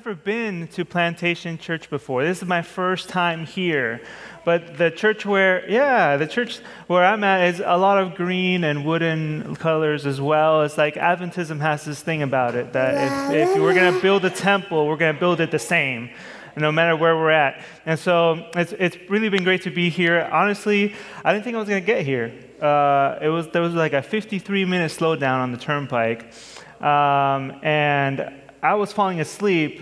Never been to Plantation Church before. This is my first time here. But the church where, yeah, the church where I'm at is a lot of green and wooden colors as well. It's like Adventism has this thing about it that if, if we're going to build a temple, we're going to build it the same. No matter where we're at. And so it's, it's really been great to be here. Honestly, I didn't think I was going to get here. Uh, it was, there was like a 53 minute slowdown on the turnpike. Um, and I was falling asleep,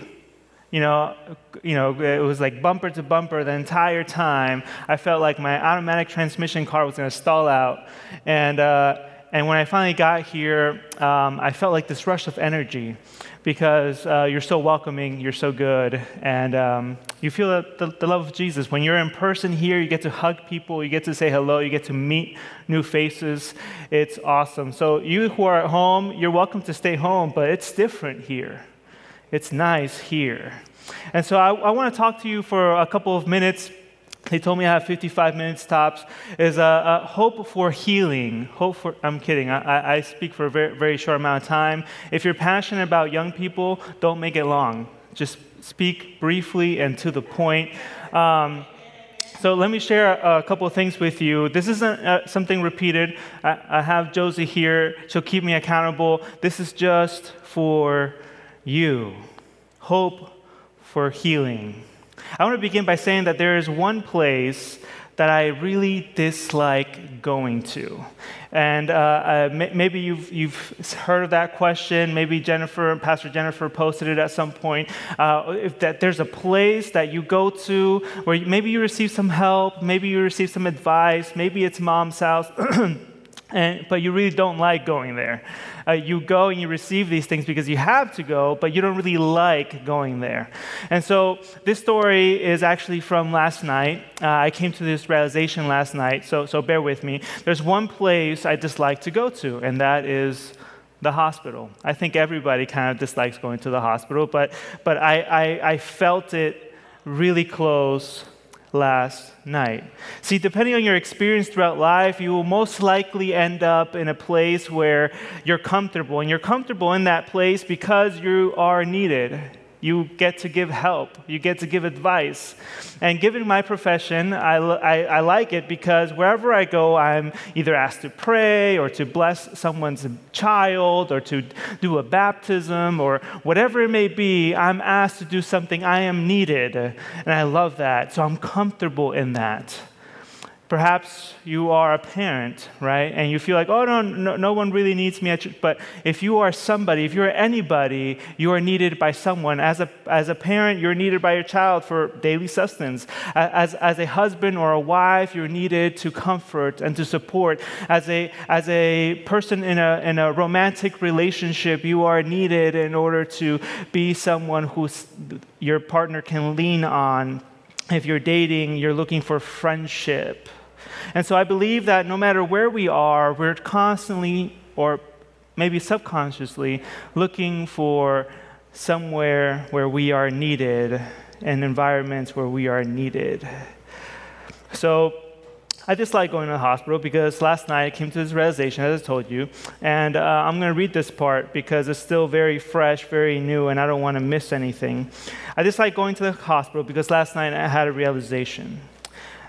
you know, you know, it was like bumper to bumper the entire time. I felt like my automatic transmission car was going to stall out. And, uh, and when I finally got here, um, I felt like this rush of energy because uh, you're so welcoming, you're so good, and um, you feel the, the, love of Jesus. When you're in person here, you get to hug people, you get to say hello, you get to meet new faces. It's awesome. So, you who are at home, you're welcome to stay home, but it's different here. It's nice here. And so, I, I want to talk to you for a couple of minutes they told me I have 55 minutes tops, is a, hope for healing. Hope for, I'm kidding, I, I speak for a very, very short amount of time. If you're passionate about young people, don't make it long. Just speak briefly and to the point. Um, so let me share a couple of things with you. This isn't uh, something repeated. I, I have Josie here. She'll keep me accountable. This is just for you. Hope for healing. I want to begin by saying that there is one place that I really dislike going to. And uh, uh, maybe you've, you've heard of that question. Maybe Jennifer, Pastor Jennifer posted it at some point. Uh, if that there's a place that you go to where maybe you receive some help, maybe you receive some advice, maybe it's mom's house. And, but you really don't like going there. Uh, you go and you receive these things because you have to go, but you don't really like going there. And so this story is actually from last night. Uh, I came to this realization last night, so, so bear with me. There's one place I dislike to go to, and that is the hospital. I think everybody kind of dislikes going to the hospital, but, but I, I, I felt it really close last night. See, depending on your experience throughout life, you will most likely end up in a place where you're comfortable. And you're comfortable in that place because you are needed. You get to give help. You get to give advice. And given my profession, I, I, I, like it because wherever I go, I'm either asked to pray or to bless someone's child or to do a baptism or whatever it may be. I'm asked to do something. I am needed. And I love that. So I'm comfortable in that. Perhaps you are a parent, right? And you feel like, oh, no, no, no one really needs me. But if you are somebody, if you're anybody, you are needed by someone. As a, as a parent, you're needed by your child for daily sustenance. As, as a husband or a wife, you're needed to comfort and to support. As a, as a person in a, in a romantic relationship, you are needed in order to be someone who your partner can lean on. If you're dating, you're looking for friendship and so I believe that no matter where we are, we're constantly, or maybe subconsciously, looking for somewhere where we are needed and environments where we are needed. So I dislike going to the hospital because last night I came to this realization, as I told you, and uh, I'm going to read this part because it's still very fresh, very new, and I don't want to miss anything. I dislike going to the hospital because last night I had a realization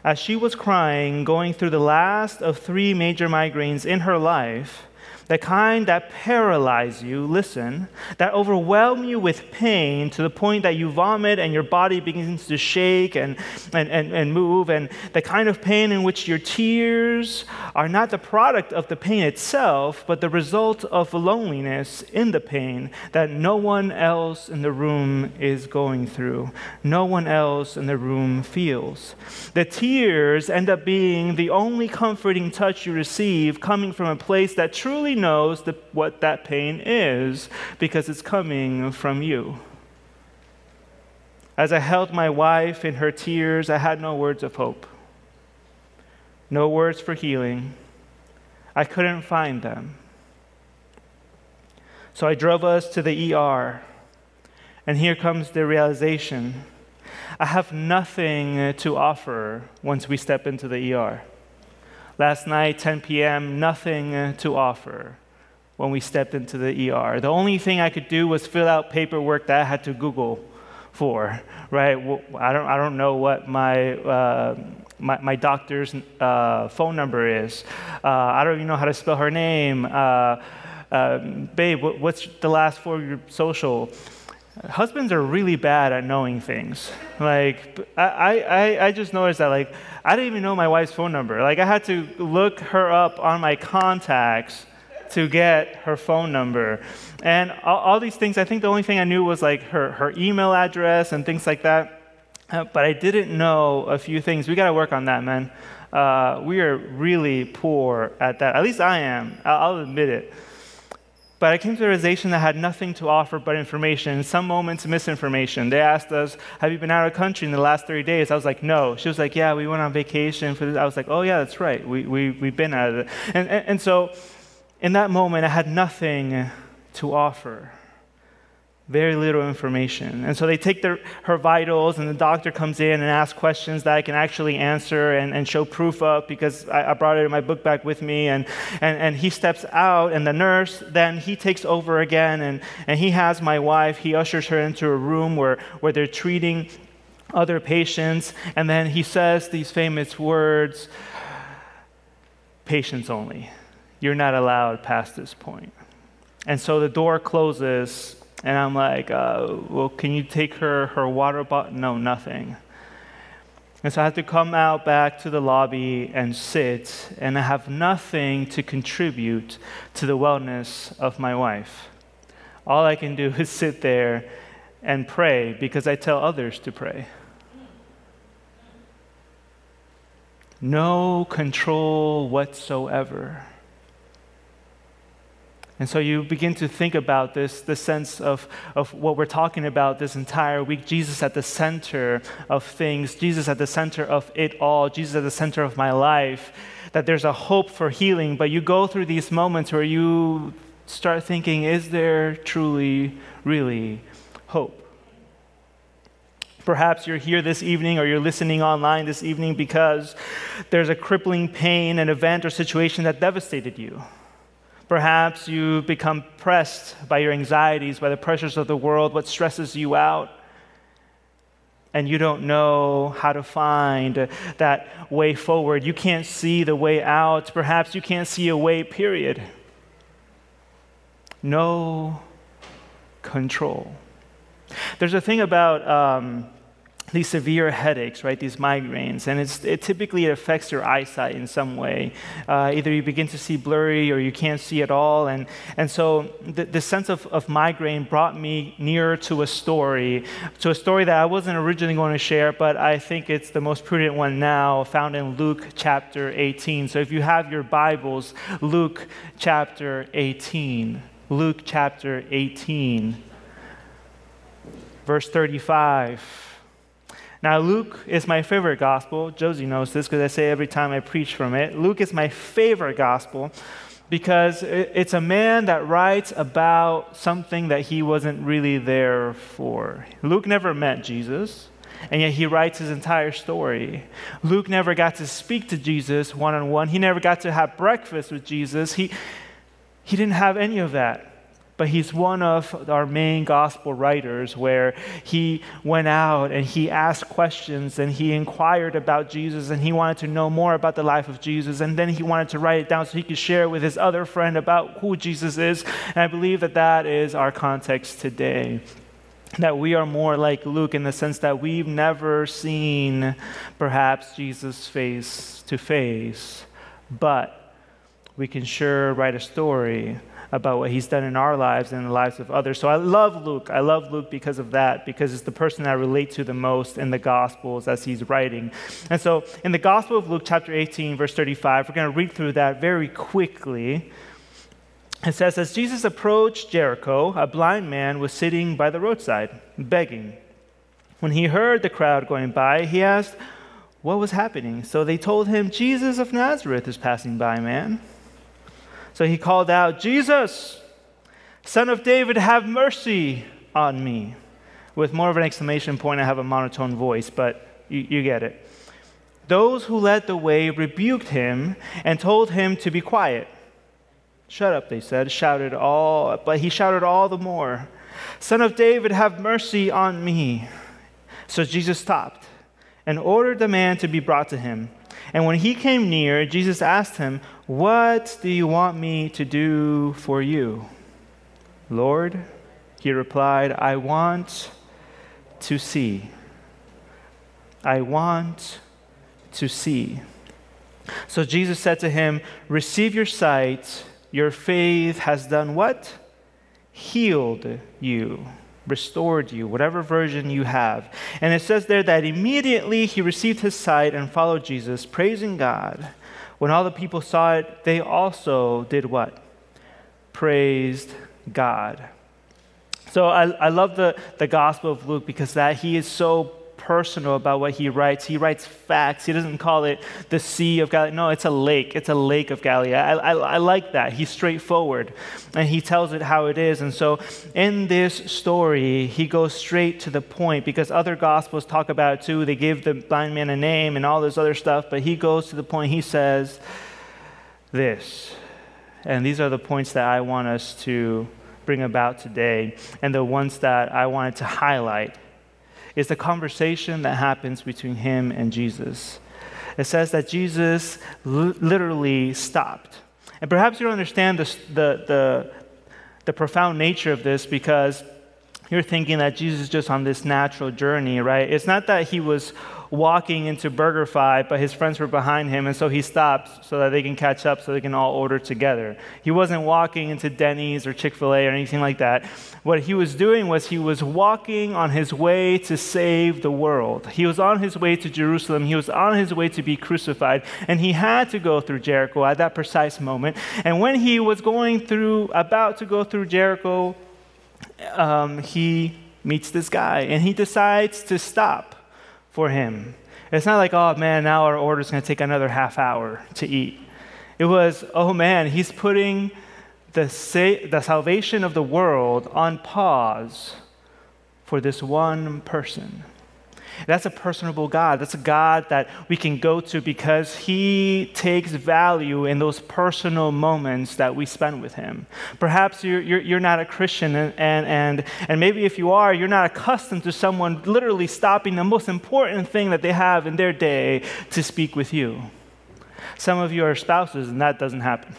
as she was crying, going through the last of three major migraines in her life, the kind that paralyze you, listen, that overwhelm you with pain to the point that you vomit and your body begins to shake and, and, and, and move, and the kind of pain in which your tears are not the product of the pain itself, but the result of loneliness in the pain that no one else in the room is going through, no one else in the room feels. The tears end up being the only comforting touch you receive coming from a place that truly knows the, what that pain is because it's coming from you. As I held my wife in her tears, I had no words of hope, no words for healing. I couldn't find them. So I drove us to the ER, and here comes the realization I have nothing to offer once we step into the ER. Last night, 10 p.m., nothing to offer when we stepped into the ER. The only thing I could do was fill out paperwork that I had to Google for, right? I don't, I don't know what my, uh, my, my, doctor's uh, phone number is. Uh, I don't even know how to spell her name. Uh, um, babe, what's the last four of your social? Husbands are really bad at knowing things. Like, I, I, I just noticed that, like, I didn't even know my wife's phone number. Like, I had to look her up on my contacts to get her phone number. And all, all, these things, I think the only thing I knew was like her, her email address and things like that. Uh, but I didn't know a few things. We got to work on that, man. Uh, we are really poor at that. At least I am. I'll, I'll admit it. But I came to the realization that I had nothing to offer but information. In some moments, misinformation. They asked us, Have you been out of country in the last 30 days? I was like, No. She was like, Yeah, we went on vacation. For this. I was like, Oh, yeah, that's right. We, we, we've been out of it. And, and, and so in that moment, I had nothing to offer. Very little information. And so they take their, her vitals, and the doctor comes in and asks questions that I can actually answer and, and show proof of because I, I brought it in my book back with me. And, and, and he steps out, and the nurse, then he takes over again, and, and he has my wife. He ushers her into a room where, where they're treating other patients. And then he says these famous words patients only. You're not allowed past this point. And so the door closes, and I'm like, uh, Well, can you take her, her water bottle? No, nothing. And so I have to come out back to the lobby and sit, and I have nothing to contribute to the wellness of my wife. All I can do is sit there and pray because I tell others to pray. No control whatsoever. And so you begin to think about this, the sense of, of what we're talking about this entire week Jesus at the center of things, Jesus at the center of it all, Jesus at the center of my life, that there's a hope for healing. But you go through these moments where you start thinking, is there truly, really hope? Perhaps you're here this evening or you're listening online this evening because there's a crippling pain, an event, or situation that devastated you. Perhaps you become pressed by your anxieties, by the pressures of the world, what stresses you out, and you don't know how to find that way forward. You can't see the way out. Perhaps you can't see a way, period. No control. There's a thing about. Um, these severe headaches, right? These migraines, and it typically affects your eyesight in some way. Uh, either you begin to see blurry or you can't see at all, and and so the, the sense of, of migraine brought me nearer to a story, to a story that I wasn't originally going to share, but I think it's the most prudent one now, found in Luke chapter 18. So if you have your Bibles, Luke chapter 18, Luke chapter 18, verse 35. Now, Luke is my favorite gospel. Josie knows this because I say every time I preach from it. Luke is my favorite gospel because it's a man that writes about something that he wasn't really there for. Luke never met Jesus, and yet he writes his entire story. Luke never got to speak to Jesus one on one, he never got to have breakfast with Jesus. He, he didn't have any of that but he's one of our main gospel writers where he went out and he asked questions and he inquired about Jesus and he wanted to know more about the life of Jesus and then he wanted to write it down so he could share it with his other friend about who Jesus is. And I believe that that is our context today. That we are more like Luke in the sense that we've never seen perhaps Jesus face to face, but we can sure write a story about what he's done in our lives and the lives of others. So I love Luke. I love Luke because of that, because it's the person I relate to the most in the Gospels as he's writing. And so in the Gospel of Luke, chapter 18, verse 35, we're going to read through that very quickly. It says, As Jesus approached Jericho, a blind man was sitting by the roadside, begging. When he heard the crowd going by, he asked what was happening. So they told him, Jesus of Nazareth is passing by, man. So he called out, Jesus, son of David, have mercy on me. With more of an exclamation point, I have a monotone voice, but you, you get it. Those who led the way rebuked him and told him to be quiet. Shut up, they said, shouted all, but he shouted all the more, Son of David, have mercy on me. So Jesus stopped and ordered the man to be brought to him. And when he came near, Jesus asked him, What do you want me to do for you? Lord, he replied, I want to see. I want to see. So Jesus said to him, Receive your sight. Your faith has done what? Healed you restored you, whatever version you have. And it says there that immediately he received his sight and followed Jesus, praising God. When all the people saw it, they also did what? Praised God. So I, I love the, the Gospel of Luke because that he is so personal about what he writes. He writes facts. He doesn't call it the Sea of Galilee. No, it's a lake. It's a lake of Galilee. I, I, I like that. He's straightforward and he tells it how it is. And so in this story, he goes straight to the point because other gospels talk about it too. They give the blind man a name and all this other stuff, but he goes to the point. He says this. And these are the points that I want us to bring about today and the ones that I wanted to highlight is the conversation that happens between him and Jesus. It says that Jesus literally stopped. And perhaps you don't understand the, the, the profound nature of this because you're thinking that Jesus is just on this natural journey, right? It's not that he was walking into BurgerFi, but his friends were behind him, and so he stops so that they can catch up so they can all order together. He wasn't walking into Denny's or Chick fil A or anything like that. What he was doing was he was walking on his way to save the world. He was on his way to Jerusalem, he was on his way to be crucified, and he had to go through Jericho at that precise moment. And when he was going through, about to go through Jericho, um, he meets this guy and he decides to stop for him. It's not like, oh man, now our order is going to take another half hour to eat. It was, oh man, he's putting the, sa- the salvation of the world on pause for this one person. That's a personable God. That's a God that we can go to because He takes value in those personal moments that we spend with Him. Perhaps you're, you're, you're not a Christian, and, and, and, and maybe if you are, you're not accustomed to someone literally stopping the most important thing that they have in their day to speak with you. Some of you are spouses, and that doesn't happen.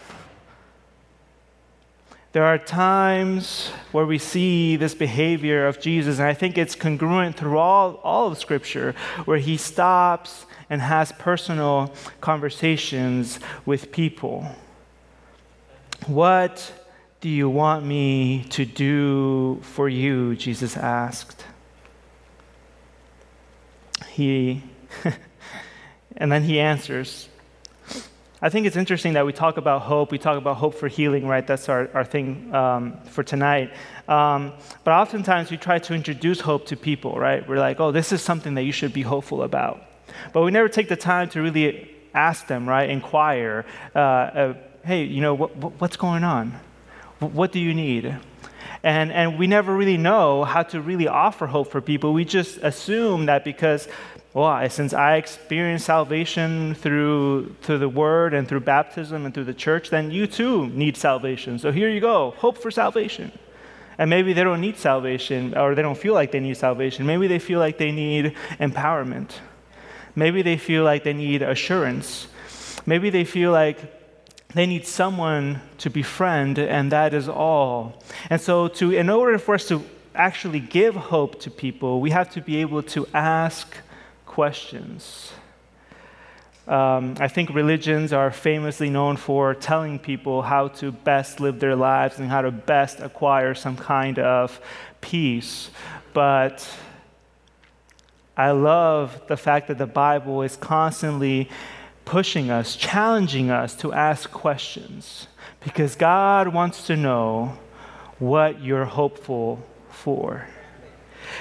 There are times where we see this behavior of Jesus, and I think it's congruent through all, all of Scripture, where he stops and has personal conversations with people. What do you want me to do for you? Jesus asked. He, and then he answers, I think it's interesting that we talk about hope. We talk about hope for healing, right? That's our, our thing um, for tonight. Um, but oftentimes we try to introduce hope to people, right? We're like, oh, this is something that you should be hopeful about. But we never take the time to really ask them, right? Inquire, uh, uh, hey, you know, what, what's going on? What do you need? And, and we never really know how to really offer hope for people. We just assume that because why? Since I experienced salvation through, through the word and through baptism and through the church, then you too need salvation. So here you go hope for salvation. And maybe they don't need salvation or they don't feel like they need salvation. Maybe they feel like they need empowerment. Maybe they feel like they need assurance. Maybe they feel like they need someone to befriend, and that is all. And so, to, in order for us to actually give hope to people, we have to be able to ask questions. Um, I think religions are famously known for telling people how to best live their lives and how to best acquire some kind of peace. But I love the fact that the Bible is constantly pushing us, challenging us to ask questions because God wants to know what you're hopeful for.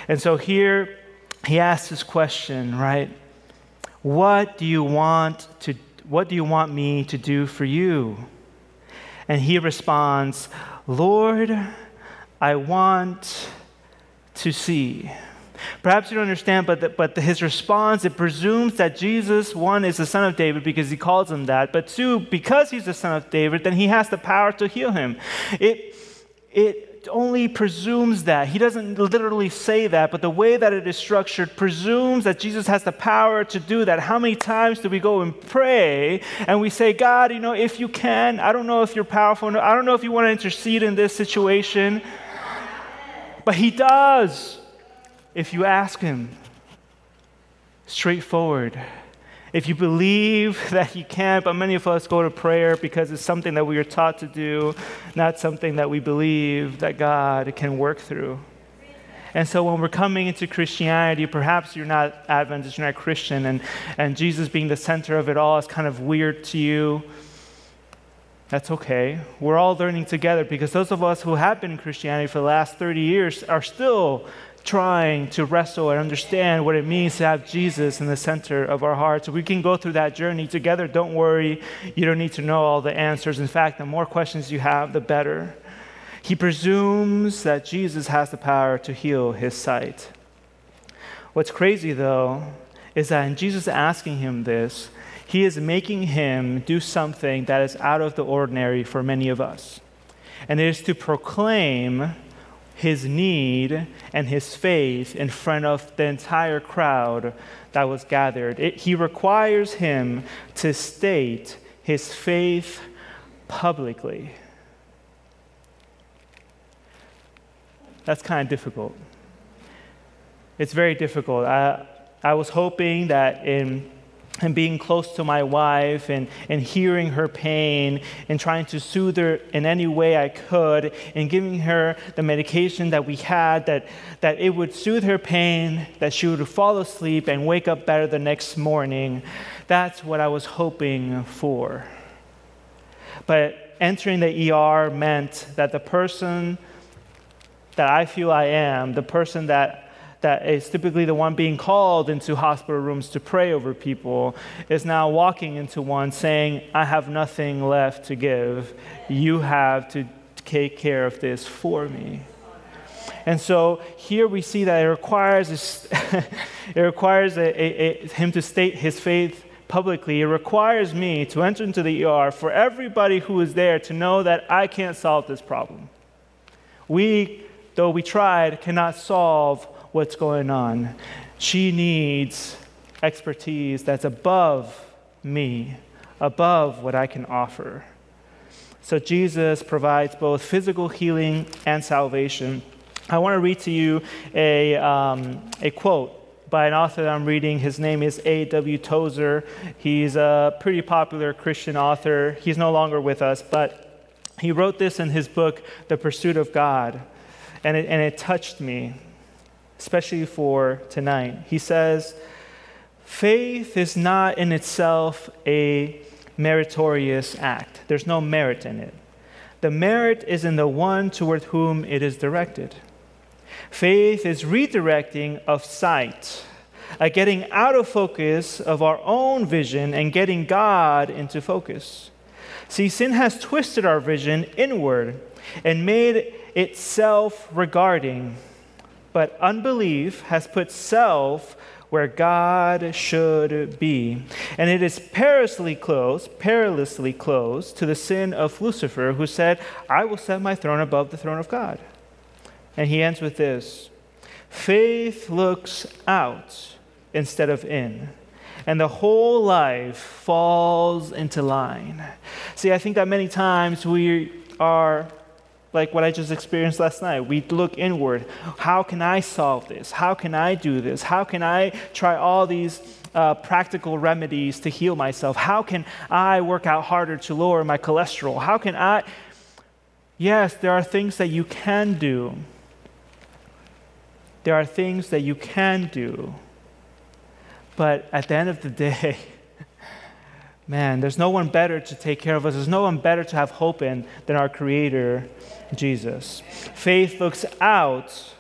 And so here, he asks this question, right? What do you want to what do you want me to do for you? And he responds, Lord, I want to see. Perhaps you don't understand, but, the, but the, his response, it presumes that Jesus, one, is the son of David because he calls him that, but two, because he's the son of David, then he has the power to heal him. It, it only presumes that. He doesn't literally say that, but the way that it is structured presumes that Jesus has the power to do that. How many times do we go and pray and we say, God, you know, if you can, I don't know if you're powerful, I don't know if you want to intercede in this situation, but He does if you ask Him. Straightforward if you believe that you can, but many of us go to prayer because it's something that we are taught to do, not something that we believe that God can work through. And so when we're coming into Christianity, perhaps you're not Adventist, you're not Christian, and, and Jesus being the center of it all is kind of weird to you. That's okay. We're all learning together because those of us who have been in Christianity for the last 30 years are still trying to wrestle and understand what it means to have Jesus in the center of our hearts. We can go through that journey together. Don't worry, you don't need to know all the answers. In fact, the more questions you have, the better. He presumes that Jesus has the power to heal his sight. What's crazy, though, is that in Jesus asking him this, he is making him do something that is out of the ordinary for many of us. And it is to proclaim his need and his faith in front of the entire crowd that was gathered. It, he requires him to state his faith publicly. That's kind of difficult. It's very difficult. I, I was hoping that in and being close to my wife and, and hearing her pain and trying to soothe her in any way I could and giving her the medication that we had that, that it would soothe her pain, that she would fall asleep and wake up better the next morning. That's what I was hoping for. But entering the ER meant that the person that I feel I am, the person that that is typically the one being called into hospital rooms to pray over people, is now walking into one saying, I have nothing left to give. You have to take care of this for me. And so here we see that it requires, it requires a, a, him to state his faith publicly. It requires me to enter into the ER for everybody who is there to know that I can't solve this problem. We, though we tried, cannot solve what's going on. She needs expertise that's above me, above what I can offer. So Jesus provides both physical healing and salvation. I want to read to you a, um, a quote by an author that I'm reading. His name is A.W. Tozer. He's a pretty popular Christian author. He's no longer with us, but he wrote this in his book, The Pursuit of God, and it, and it touched me especially for tonight. He says, Faith is not in itself a meritorious act, there's no merit in it. The merit is in the one toward whom it is directed. Faith is redirecting of sight, a getting out of focus of our own vision and getting God into focus. See, sin has twisted our vision inward and made it self regarding but unbelief has put self where God should be. And it is perilously close, perilously close to the sin of Lucifer, who said, I will set my throne above the throne of God. And he ends with this faith looks out instead of in. And the whole life falls into line. See, I think that many times we are like what I just experienced last night. We look inward. How can I solve this? How can I do this? How can I try all these uh, practical remedies to heal myself? How can I work out harder to lower my cholesterol? How can I? Yes, there are things that you can do. There are things that you can do. But at the end of the day, man, there's no one better to take care of us. There's no one better to have hope in than our Creator Jesus. Faith looks out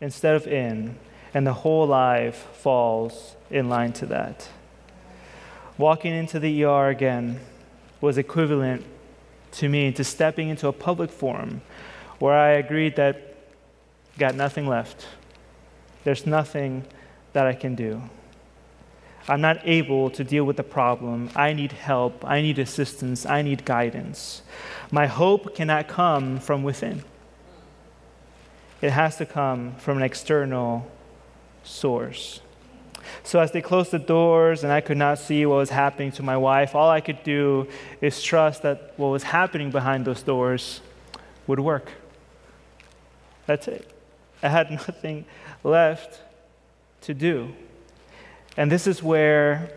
instead of in, and the whole life falls in line to that. Walking into the ER again was equivalent to me to stepping into a public forum where I agreed that got nothing left. There's nothing that I can do. I'm not able to deal with the problem. I need help. I need assistance. I need guidance. My hope cannot come from within, it has to come from an external source. So, as they closed the doors and I could not see what was happening to my wife, all I could do is trust that what was happening behind those doors would work. That's it. I had nothing left to do. And this is where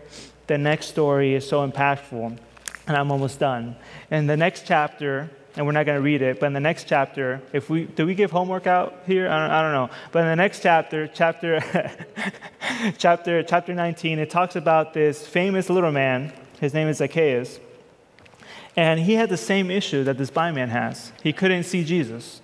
the next story is so impactful. And I'm almost done. In the next chapter, and we're not going to read it, but in the next chapter, if we do we give homework out here? I don't, I don't know. But in the next chapter, chapter chapter chapter 19, it talks about this famous little man. His name is Zacchaeus. And he had the same issue that this blind man has. He couldn't see Jesus,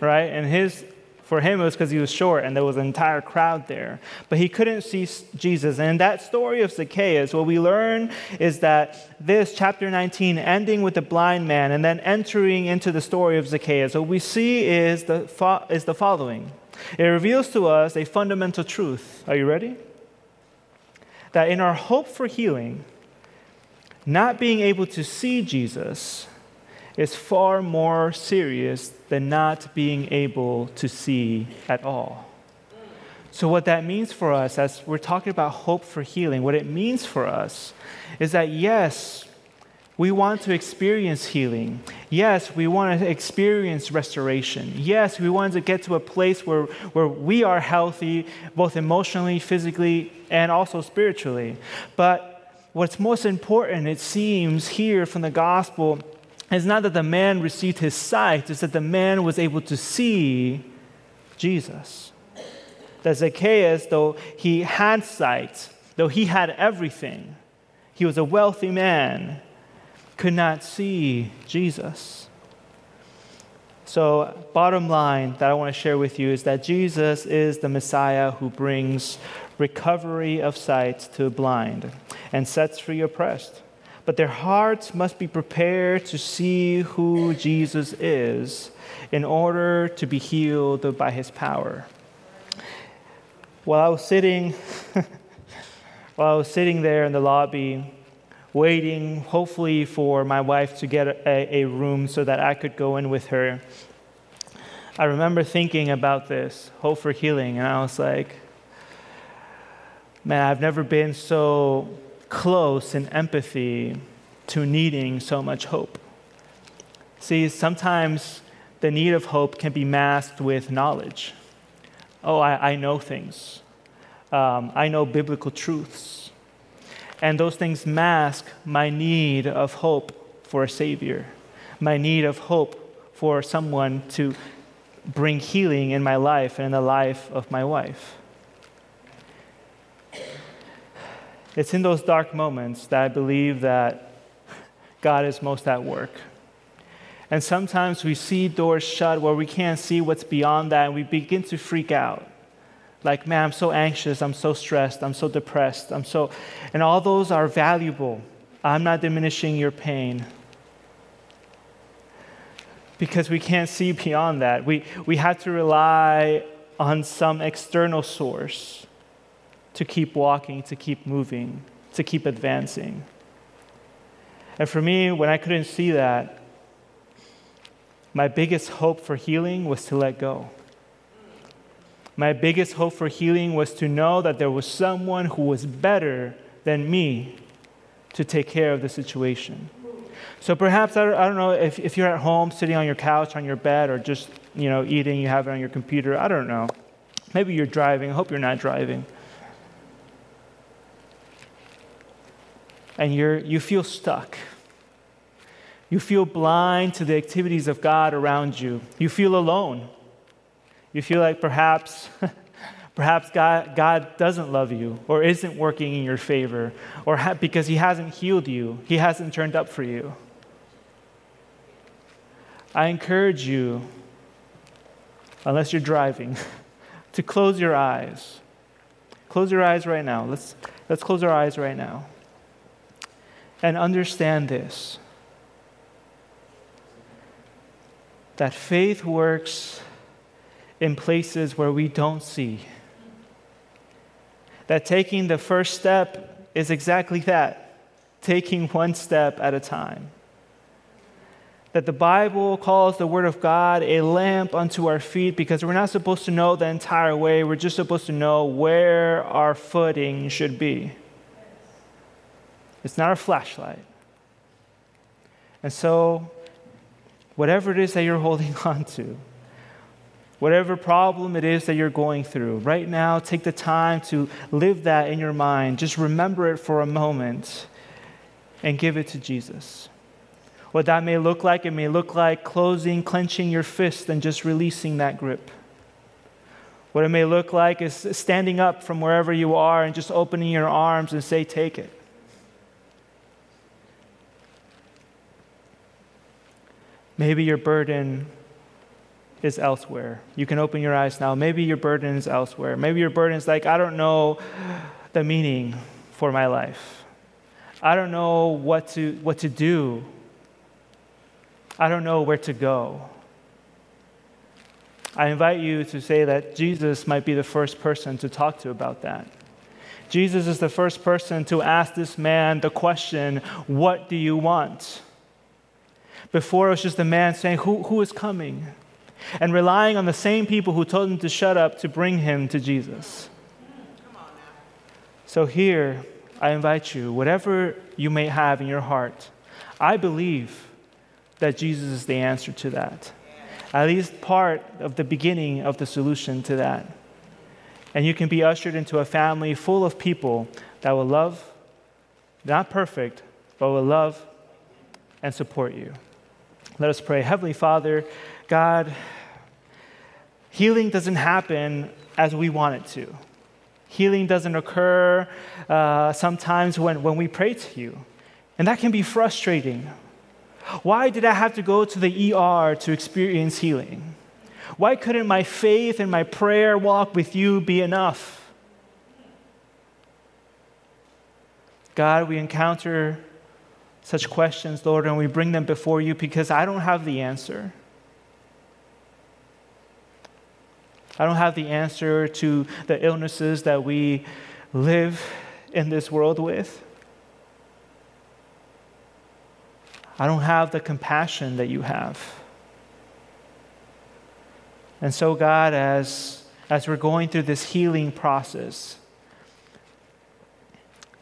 right? And his for him, it was because he was short and there was an entire crowd there. But he couldn't see Jesus. And in that story of Zacchaeus, what we learn is that this, chapter 19, ending with the blind man and then entering into the story of Zacchaeus, what we see is the, fo- is the following it reveals to us a fundamental truth. Are you ready? That in our hope for healing, not being able to see Jesus, is far more serious than not being able to see at all. So, what that means for us, as we're talking about hope for healing, what it means for us is that yes, we want to experience healing. Yes, we want to experience restoration. Yes, we want to get to a place where, where we are healthy, both emotionally, physically, and also spiritually. But what's most important, it seems, here from the gospel it's not that the man received his sight, it's that the man was able to see Jesus. That Zacchaeus, though he had sight, though he had everything, he was a wealthy man, could not see Jesus. So, bottom line that I want to share with you is that Jesus is the Messiah who brings recovery of sight to the blind and sets free oppressed but their hearts must be prepared to see who Jesus is in order to be healed by his power. While I was sitting, while I was sitting there in the lobby, waiting, hopefully, for my wife to get a, a room so that I could go in with her, I remember thinking about this hope for healing, and I was like, man, I've never been so close in empathy to needing so much hope. See, sometimes the need of hope can be masked with knowledge. Oh, I, I know things. Um, I know biblical truths. And those things mask my need of hope for a Savior, my need of hope for someone to bring healing in my life and in the life of my wife. It's in those dark moments that I believe that God is most at work. And sometimes we see doors shut where we can't see what's beyond that, and we begin to freak out. Like, man, I'm so anxious, I'm so stressed, I'm so depressed, I'm so. And all those are valuable. I'm not diminishing your pain. Because we can't see beyond that. We, we have to rely on some external source to keep walking, to keep moving, to keep advancing. And for me, when I couldn't see that, my biggest hope for healing was to let go. My biggest hope for healing was to know that there was someone who was better than me to take care of the situation. So perhaps, I don't, know, if, if you're at home sitting on your couch, on your bed, or just, you know, eating, you have it on your computer, I don't know. Maybe you're driving. I hope you're not driving. And you're, you feel stuck. You feel blind to the activities of God around you. You feel alone. You feel like perhaps, perhaps God, God doesn't love you or isn't working in your favor or ha- because He hasn't healed you, He hasn't turned up for you. I encourage you, unless you're driving, to close your eyes Close your eyes right now. Let's, let's close our eyes right now. And understand this that faith works in places where we don't see. That taking the first step is exactly that taking one step at a time that the Bible calls the Word of God a lamp unto our feet because we're not supposed to know the entire way. We're just supposed to know where our footing should be. It's not a flashlight. And so, whatever it is that you're holding on to, whatever problem it is that you're going through, right now, take the time to live that in your mind. Just remember it for a moment and give it to Jesus. What that may look like, it may look like closing, clenching your fist, and just releasing that grip. What it may look like is standing up from wherever you are and just opening your arms and say, Take it. Maybe your burden is elsewhere. You can open your eyes now. Maybe your burden is elsewhere. Maybe your burden is like, I don't know the meaning for my life. I don't know what to, what to do I don't know where to go. I invite you to say that Jesus might be the first person to talk to about that. Jesus is the first person to ask this man the question, What do you want? Before it was just a man saying, Who, who is coming? And relying on the same people who told him to shut up to bring him to Jesus. So here, I invite you, whatever you may have in your heart, I believe that Jesus is the answer to that. At least part of the beginning of the solution to that. And you can be ushered into a family full of people that will love, not perfect, but will love and support you. Let us pray. Heavenly Father, God, healing doesn't happen as we want it to. Healing doesn't occur uh, sometimes when, when we pray to you. And that can be frustrating. Why did I have to go to the ER to experience healing? Why couldn't my faith and my prayer walk with you be enough? God, we encounter such questions, Lord, and we bring them before you because I don't have the answer. I don't have the answer to the illnesses that we live in this world with. I don't have the compassion that you have. And so, God, as, as we're going through this healing process,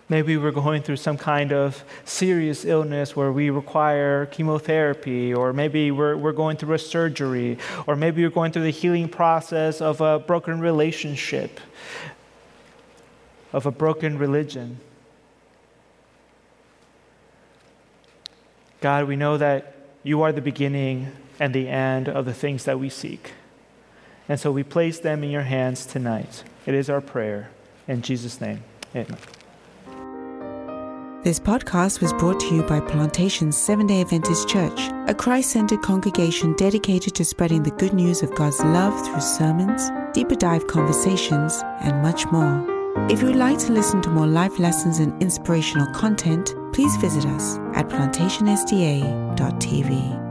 maybe we're going through some kind of serious illness where we require chemotherapy, or maybe we're, we're going through a surgery, or maybe you're going through the healing process of a broken relationship, of a broken religion. God, we know that you are the beginning and the end of the things that we seek. And so we place them in your hands tonight. It is our prayer. In Jesus' name, amen. This podcast was brought to you by Plantation Seven day Adventist Church, a Christ centered congregation dedicated to spreading the good news of God's love through sermons, deeper dive conversations, and much more. If you would like to listen to more life lessons and inspirational content, please visit us at plantationsda.tv.